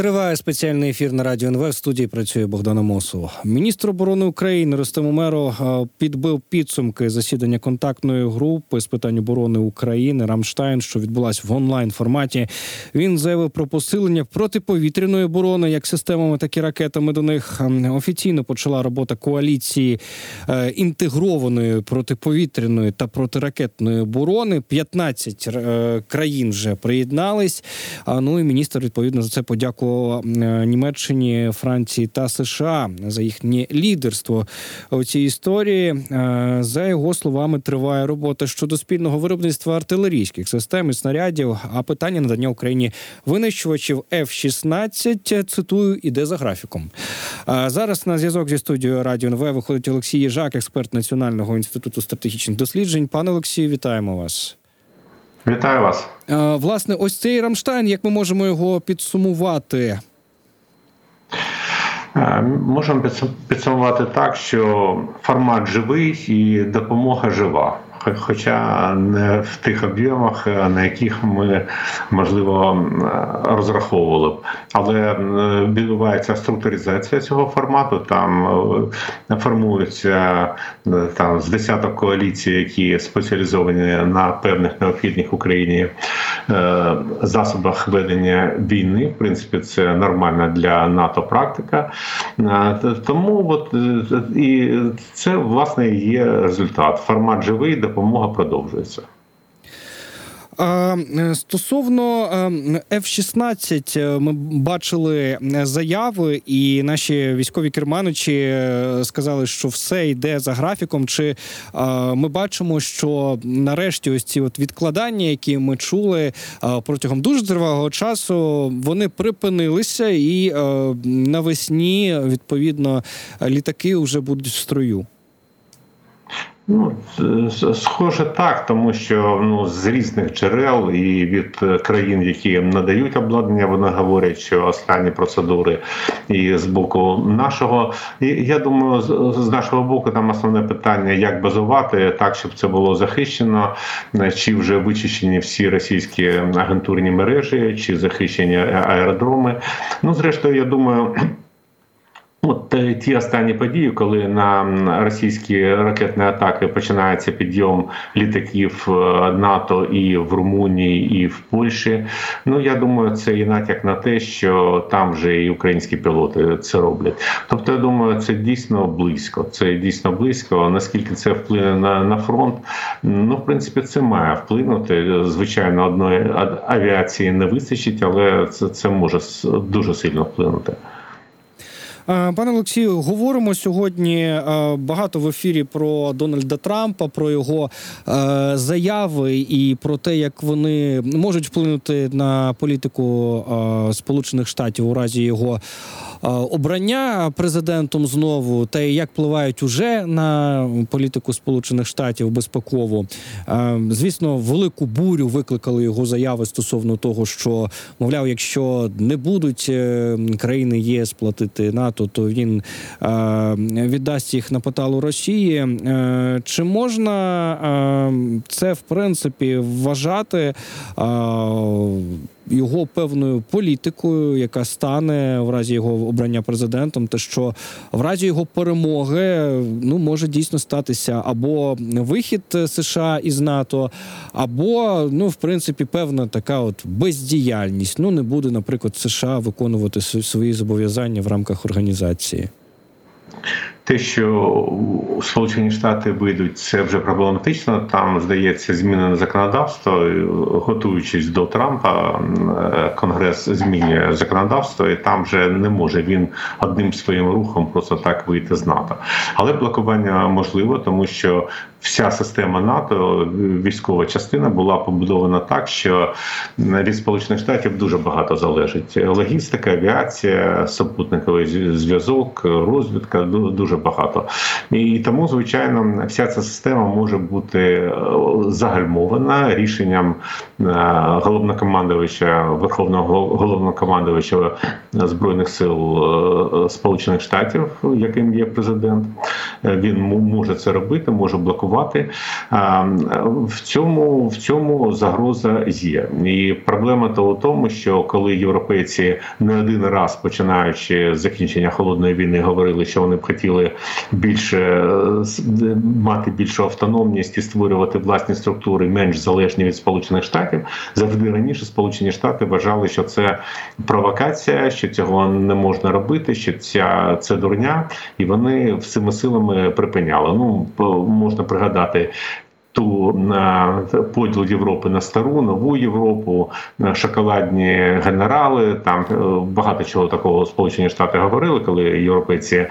Триває спеціальний ефір на радіо НВ. В студії працює Богдан Амосов. Міністр оборони України Ростем Умеров е, підбив підсумки засідання контактної групи з питань оборони України Рамштайн, що відбулась в онлайн форматі. Він заявив про посилення протиповітряної оборони як системами, так і ракетами. До них Ем, офіційно почала робота коаліції е, інтегрованої протиповітряної та протиракетної оборони. 15 е, країн вже приєднались. А ну і міністр відповідно за це подякував е, Німеччині, Франції та США за їхнє лідерство у цій історії. Е, За його словами, триває робота щодо спільного виробництва артилерійських систем і снарядів. А питання надання Україні винищувачів F-16, цитую, іде за графіком. Зараз на зв'язок зі студією Радіо НВ виходить Олексій Їжак, експерт Національного інституту стратегічних досліджень. Пане Олексію, вітаємо вас. Вітаю вас. Е, Власне, ось цей Рамштайн, як ми можемо його підсумувати? Е, Можемо підсумувати так, що формат живий і допомога жива. Хо- Хоча не в тих об'ємах, е, на яких ми можливо е, розраховували б, але відбувається структуризація цього формату. Там е, формуються там з десяток коаліцій, які спеціалізовані на певних необхідних Україні засобах ведення війни. В принципі, це нормальна для НАТО практика. Тому от і це власне є результат. Формат живий, допомога продовжується. Е, Стосовно е, F-16, е, ми бачили заяви, і наші військові керманичі сказали, що все йде за графіком. Чи ми бачимо, що нарешті ось ці от відкладання, які ми чули протягом дуже тривалого часу, вони припинилися, і навесні відповідно літаки вже будуть в строю. Ну, схоже так, тому що ну з різних джерел і від е, країн, які надають обладнання, вони говорять, що останні процедури і з боку нашого. І я думаю, з, нашого боку там основне питання, як базувати так, щоб це було захищено, е, чи вже вичищені всі російські агентурні мережі, чи захищені а- аеродроми. Ну, зрештою, я думаю. От е, ті останні події, коли на російські ракетні атаки починається підйом літаків е, НАТО і в Румунії, і в Польщі. Ну я думаю, це і натяк на те, що там вже і українські пілоти це роблять. Тобто, я думаю, це дійсно близько. Це дійсно близько. Наскільки це вплине на, на фронт? Ну, в принципі, це має вплинути. Звичайно, одної авіації не вистачить, але це, це може дуже сильно вплинути. Е, Пане Олексію, говоримо сьогодні е, багато в ефірі про Дональда Трампа, про його е, заяви і про те, як вони можуть вплинути на політику Сполучених Штатів у разі його обрання президентом знову, та як впливають уже на політику Сполучених Штатів безпеково. Е, Звісно, велику бурю викликали його заяви стосовно того, що мовляв, якщо не будуть е, країни ЄС платити НАТО, то він е, віддасть їх на поталу Росії. Е, Чи можна е, це в принципі вважати? Його певною політикою, яка стане в разі його обрання президентом, те, що в разі його перемоги ну може дійсно статися або вихід США із НАТО, або ну, в принципі, певна така от бездіяльність. Ну не буде, наприклад, США виконувати свої зобов'язання в рамках організації. Те, що Сполучені Штати вийдуть, це вже проблематично. Там здається змінене законодавство. Готуючись до Трампа, е, Конгрес змінює законодавство, і там вже не може він одним своїм рухом просто так вийти з НАТО. Але блокування можливо, тому що вся система НАТО, військова частина була побудована так, що від Сполучених Штатів дуже багато залежить. Логістика, авіація, супутниковий зв'язок, розвідка дуже багато. І тому, звичайно, вся ця система може бути е, загальмована рішенням е, головнокомандувача Верховного головнокомандувача збройних сил е, Сполучених Штатів, яким є президент. Е, Він може це робити, може блокувати. В цьому в цьому загроза є. І проблема то у тому, що коли європейці не один раз починаючи закінчення холодної війни, говорили, що вони б хотіли більше е, мати більшу автономність і створювати власні структури, менш залежні від Сполучених Штатів, завжди раніше Сполучені Штати вважали, що це провокація, що цього не можна робити, що ця це дурня, і вони всіми силами припиняли. Ну можна пригадати. Ту поділ Європи на стару, нову Європу, шоколадні генерали. Там е, багато чого такого Сполучені Штати говорили, коли європейці е,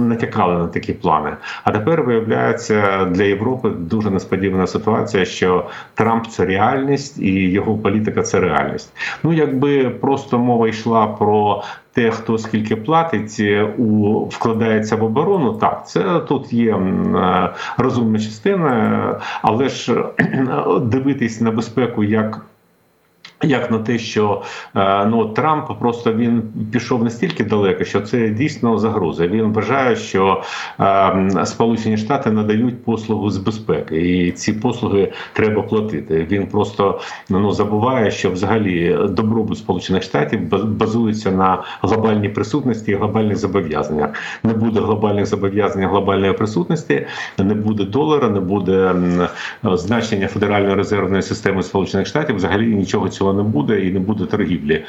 натякали на такі плани. А тепер виявляється для Європи дуже несподівана ситуація, що Трамп це реальність і його політика це реальність. Ну якби просто мова йшла про. Те, хто скільки платить, е, у вкладається в оборону, так це тут є е, розумна частина, але ж дивитись на безпеку як. Як на те, що е, ну Трамп просто він пішов настільки далеко, що це дійсно загроза. Він вважає, що е, Сполучені Штати надають послугу з безпеки, і ці послуги треба платити. Він просто ну забуває, що взагалі добробут Сполучених Штатів базується на глобальній присутності і глобальних зобов'язаннях. Не буде глобальних зобов'язань, глобальної присутності, не буде долара, не буде значення Федеральної резервної системи Сполучених Штатів. Взагалі нічого цього не буде і не буде торгівлі.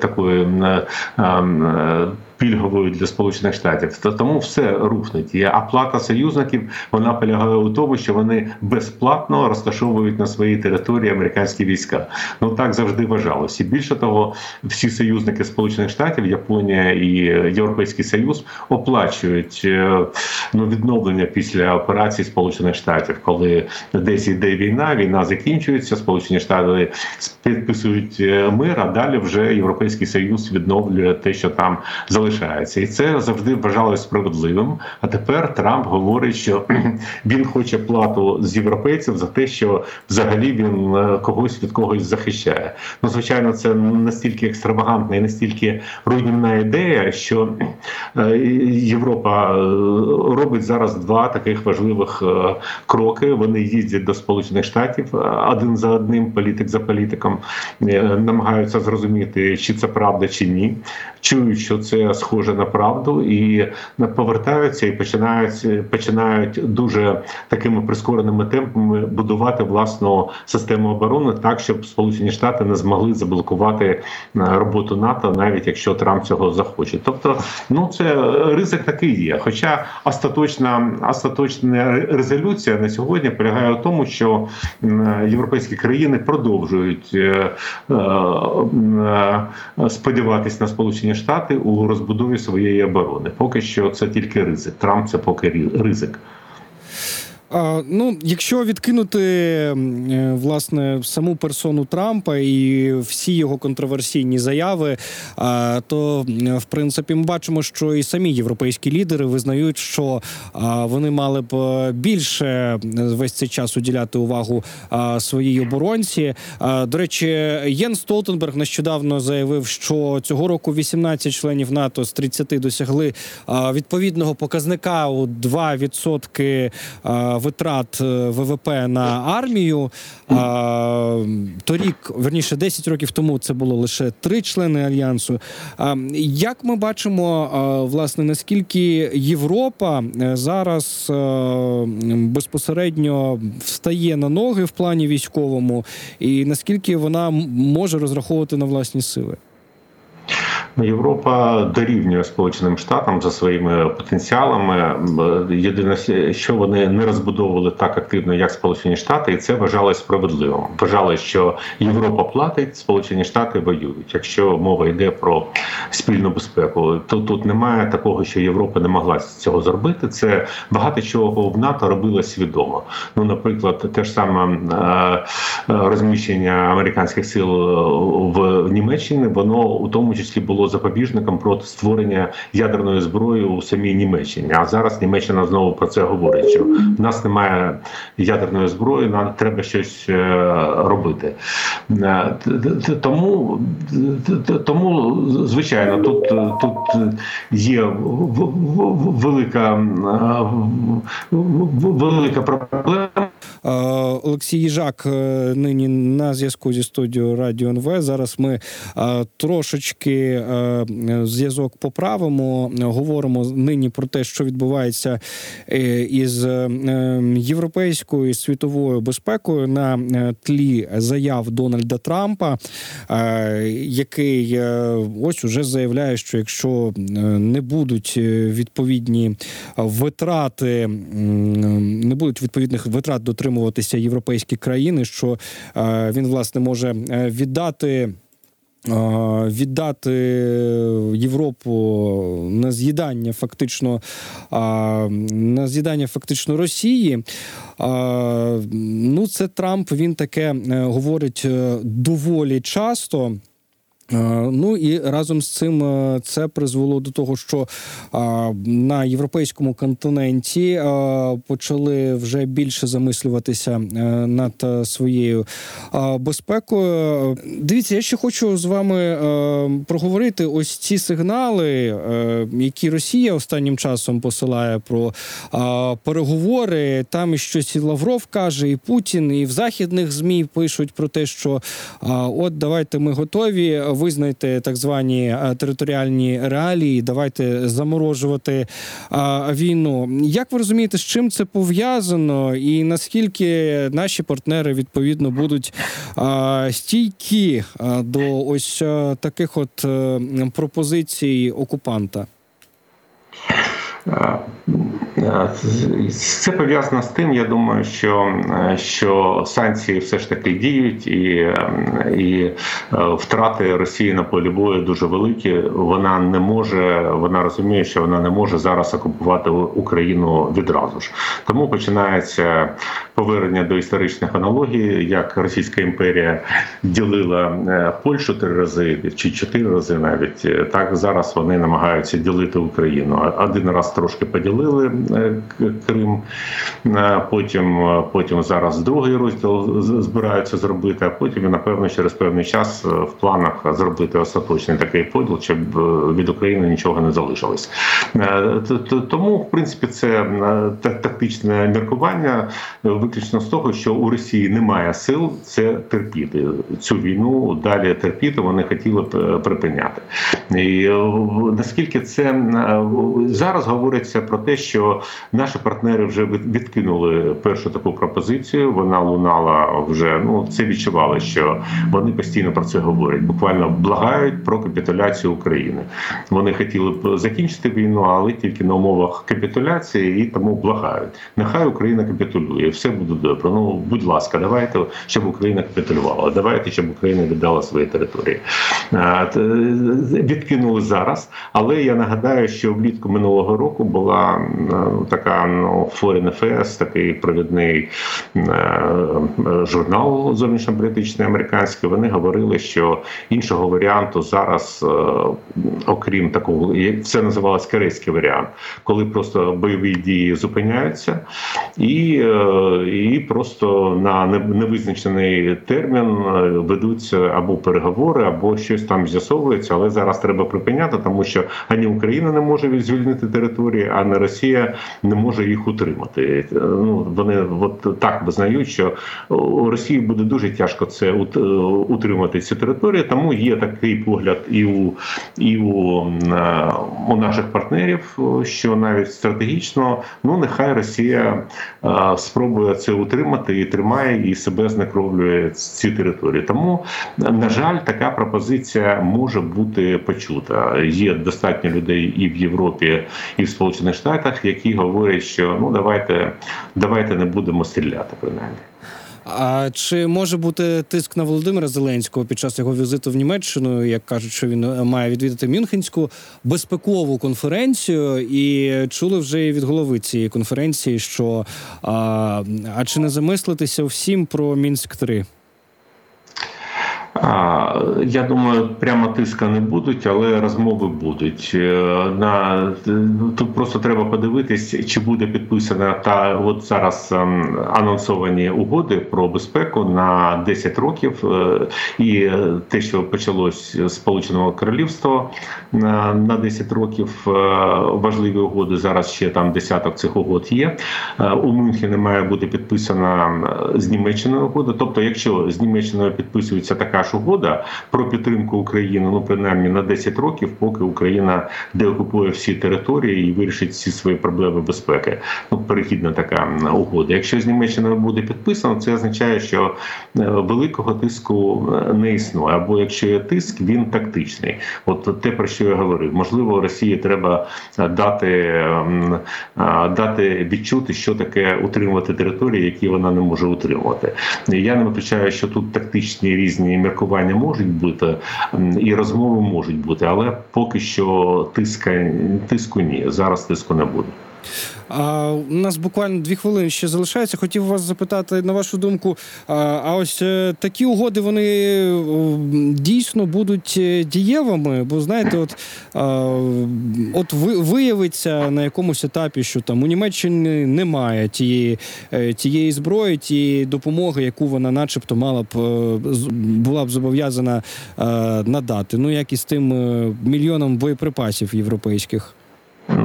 Такої е, е, пільговою для Сполучених Штатів. Та Тому все рухнуть. І оплата союзників вона полягає у тому, що вони безплатно розташовують на своїй території американські війська. Ну так завжди вважалося. І більше того, всі союзники Сполучених Штатів, Японія і Європейський Союз оплачують е, ну відновлення після операції Сполучених Штатів, коли десь йде війна, війна закінчується. Сполучені Штати підписують е, мир, а далі вже Європейський Союз відновлює те, що там залишається, і це завжди вважалось справедливим. А тепер Трамп говорить, що він хоче плату з європейців за те, що взагалі він е, когось від когось захищає. Ну звичайно, це настільки екстравагантна і настільки руйнівна ідея, що е, Європа е, робить зараз два таких важливих кроки. Вони їздять до Сполучених Штатів один за одним, політик за політиком, намагаються зрозуміти, чи це правда, чи ні. Чують, що це схоже на правду, і повертаються і починають починають дуже такими прискореними темпами будувати власну систему оборони, так щоб Сполучені Штати не змогли заблокувати е, роботу НАТО, навіть якщо Трамп цього захоче. Тобто, ну це ризик такий є. Хоча остаточна остаточна резолюція на сьогодні полягає в тому, що європейські країни продовжують е, е, сподіватись на Сполучені Штати у розбудові своєї оборони. Поки що це тільки ризик. Трамп це поки ризик. А, ну, якщо відкинути е, власне саму персону Трампа і всі його контроверсійні заяви, а, то в принципі ми бачимо, що і самі європейські лідери визнають, що а, вони мали б е, більше е, весь цей час уділяти увагу а, своїй оборонці. А, До речі, Єн Столтенберг нещодавно заявив, що цього року 18 членів НАТО з 30 досягли а, відповідного показника у 2% а, витрат е, ВВП на армію. А, Торік, верніше, 10 років тому це було лише три члени альянсу. А, Як ми бачимо, власне, наскільки Європа е, зараз е, безпосередньо встає на ноги в плані військовому, і наскільки вона може розраховувати на власні сили? Європа дорівнює Сполученим Штатам за своїми потенціалами. Єдине, що вони не розбудовували так активно, як Сполучені Штати, і це вважалось справедливим. Вважали, що Європа платить, Сполучені Штати воюють. Якщо мова йде про спільну безпеку, то тут немає такого, що Європа не могла цього зробити. Це багато чого в НАТО робило свідомо. Ну, наприклад, те ж саме е, е, розміщення американських сил в Німеччині воно у тому числі було запобіжником проти створення ядерної зброї у самій Німеччині. А зараз Німеччина знову про це говорить: що в нас немає ядерної зброї, нам треба щось е, робити. Е, Тому, тому звичайно, тут, тут є велика, е, велика проблема. Е, Олексій Їжак е, нині на зв'язку зі студією Радіо НВ. Зараз ми е, трошечки зв'язок поправимо. Говоримо нині про те, що відбувається із європейською і світовою безпекою на тлі заяв Дональда Трампа, який ось уже заявляє, що якщо не будуть відповідні витрати, не будуть відповідних витрат дотримуватися європейські країни, що е, він власне може е, віддати. е, Віддати Європу на з'їдання фактично на з'їдання фактично Росії. Ну, це Трамп. Він таке говорить доволі часто. Е, Ну і разом з цим е, це призвело до того, що е, на європейському континенті почали вже більше замислюватися над своєю безпекою. Дивіться, я ще хочу з вами проговорити ось ці сигнали, які Росія останнім часом посилає про переговори. Там щось і Лавров каже, і Путін, і в західних змі пишуть про те, що от давайте ми готові. Визнайте так звані е, територіальні реалії. Давайте заморожувати е, війну. Як ви розумієте, з чим це пов'язано, і наскільки наші партнери відповідно будуть е, стійкі до ось таких от пропозицій окупанта? Е, е, Це пов'язано з тим, я думаю, що, е, що санкції все ж таки діють, і, і втрати Росії на полі бою дуже великі. Вона не може, вона розуміє, що вона не може зараз окупувати Україну відразу ж. Тому починається повернення до історичних аналогій, як Російська імперія ділила Польщу три рази чи чотири рази навіть. Так зараз вони намагаються ділити Україну. Один раз трошки поділили е, Крим, е, потім, е, потім зараз другий розділ збираються зробити, а потім напевно через певний час в планах зробити остаточний такий поділ, щоб від України нічого не залишилось. Тому, в принципі, це тактичне міркування виключно з того, що у Росії немає сил це терпіти цю війну. Далі терпіти вони хотіли б припиняти. І наскільки це зараз говориться про те, що наші партнери вже відкинули першу таку пропозицію. Вона лунала вже. Ну це відчували, що вони постійно про це говорять. Буквально благають про капітуляцію України. Вони хотіли б закінчити війну, але тільки на умовах капітуляції, і тому благають. Нехай Україна капітулює, все буде добре. Ну будь ласка, давайте, щоб Україна капітулювала. Давайте, щоб Україна віддала свої території. Відкинули зараз, але я нагадаю, що влітку минулого року була ну, така ну, Foreign Affairs, такий провідний е, е, журнал зовнішньополітичний американський. Вони говорили, що іншого варіанту зараз, е, окрім такого, це називалось корейський варіант, коли просто бойові дії зупиняються, і, е, і просто на невизначений термін е, ведуться або переговори, або щось там з'ясовується. Але зараз треба припиняти, тому що ані Україна не може звільнити території, а не Росія не може їх утримати. Е, Ну вони от так визнають, що у Росії буде дуже тяжко це е, утримати ці території. Тому є такий погляд і у і у, е, у наших партнерів, що навіть стратегічно, ну нехай Росія спробує це утримати і тримає і себе знекровлює ці території. Тому на жаль, така пропозиція може бути почута. Є достатньо людей і в Європі, і в Сполучених Штатах, які говорять, що ну давайте, давайте не будемо стріляти принаймні. А чи може бути тиск на Володимира Зеленського під час його візиту в Німеччину? Як кажуть, що він е, має відвідати Мюнхенську безпекову конференцію, і чули вже від голови цієї конференції, що а, а чи не замислитися всім про мінськ 3 А, Я думаю, прямо тиска не будуть, але розмови будуть. Е, На тут просто треба подивитись, чи буде підписана та от зараз ем, анонсовані угоди про безпеку на 10 років. Е, І те, що почалось з Сполученого Королівства на, на 10 років, е, важливі угоди. Зараз ще там десяток цих угод є. У Мюнхені має бути підписана е, з Німеччиною угода. Тобто, якщо з Німеччиною підписується така угода про підтримку України, ну принаймні на 10 років, поки Україна деокупує всі території і вирішить всі свої проблеми безпеки. Ну перехідна така угода. Якщо з Німеччиною буде підписано, це означає, що е, великого тиску е, не існує. Або якщо є тиск, він тактичний. От те про що я говорив. Можливо, Росії треба е, дати, дати відчути, що таке утримувати території, які вона не може утримувати. Я не виключаю, що тут тактичні різні міркування можуть бути і розмови можуть бути, але поки що тиска тиску ні. Зараз тиску не буде. А у нас буквально дві хвилини ще залишається. Хотів вас запитати на вашу думку. А, ось е, такі угоди вони о, дійсно будуть е, дієвими? Бо знаєте, от, от ви, виявиться на якомусь етапі, що там у Німеччині немає тієї, е, тієї зброї, тієї допомоги, яку вона, начебто, мала б е, була б зобов'язана е, надати. Ну як і з тим е, мільйоном боєприпасів європейських.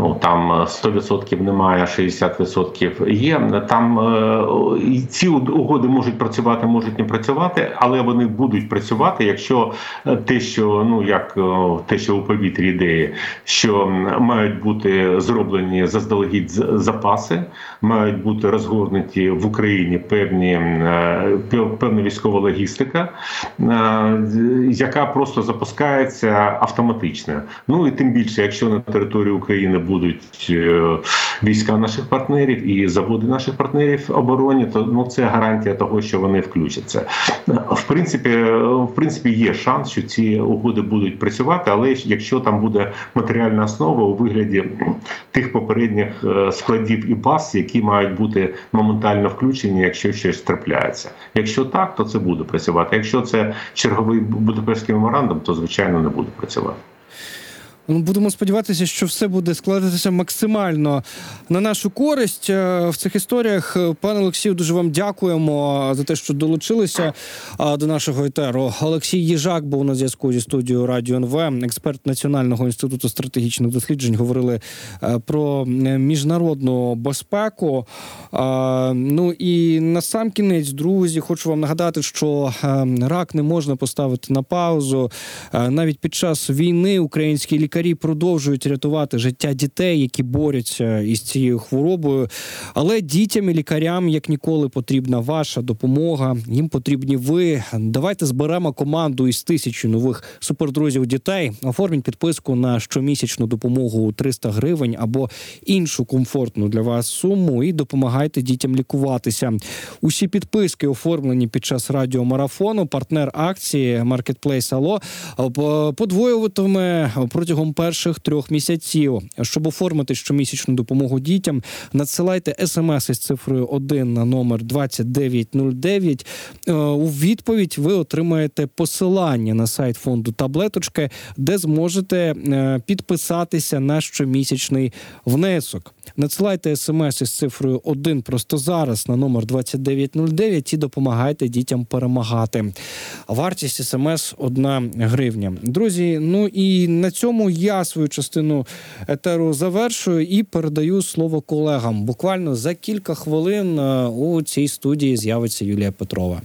Ну там е, 100% немає, 60% є. Там е, і ці угоди можуть працювати, можуть не працювати, але вони будуть працювати, якщо е, те, що ну як е, те, що у повітрі ідеї, що мають бути зроблені заздалегідь запаси, мають бути розгорнуті в Україні певні е, певна військова логістика, е, яка просто запускається автоматично. Ну і тим більше, якщо на території України будуть е, війська наших партнерів і заводи наших партнерів в обороні, то ну це гарантія того, що вони включаться. В принципі, в принципі, є шанс, що ці угоди будуть працювати, але якщо там буде матеріальна основа у вигляді тих попередніх е, складів і баз, які мають бути моментально включені, якщо щось трапляється. Якщо так, то це буде працювати. Якщо це черговий Будапештський меморандум, то звичайно не буде працювати. Ну, будемо сподіватися, що все буде складатися максимально на нашу користь Е, в цих історіях. Пане Олексію, дуже вам дякуємо за те, що долучилися до нашого етеру. Олексій Їжак був на зв'язку зі студією Радіо НВ, експерт Національного інституту стратегічних досліджень. Говорили е, про е, міжнародну безпеку. Ну і на сам кінець, друзі, хочу вам нагадати, що рак не можна поставити на паузу. Навіть під час війни українські лікарі продовжують рятувати життя дітей, які борються із цією хворобою. Але дітям і лікарям як ніколи потрібна ваша допомога. Їм потрібні ви. Давайте зберемо команду із тисячі нових супердрузів дітей. Оформіть підписку на щомісячну допомогу у 300 гривень або іншу комфортну для вас суму і допомагайте дітям лікуватися. Усі підписки оформлені під час радіомарафону. Партнер акції Marketplace Алло подвоюватиме протягом перших трьох місяців. Щоб оформити щомісячну допомогу дітям, надсилайте смс із цифрою 1 на номер 2909. Е, У відповідь ви отримаєте посилання на сайт фонду таблеточки, де зможете е, підписатися на щомісячний внесок. Надсилайте смс із цифрою 1 просто зараз на номер 2909 і допомагайте дітям перемагати. Вартість смс 1 гривня. Друзі, ну і на цьому я свою частину етеру завершую і передаю слово колегам. Буквально за кілька хвилин е, у цій студії з'явиться Юлія Петрова.